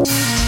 Bye.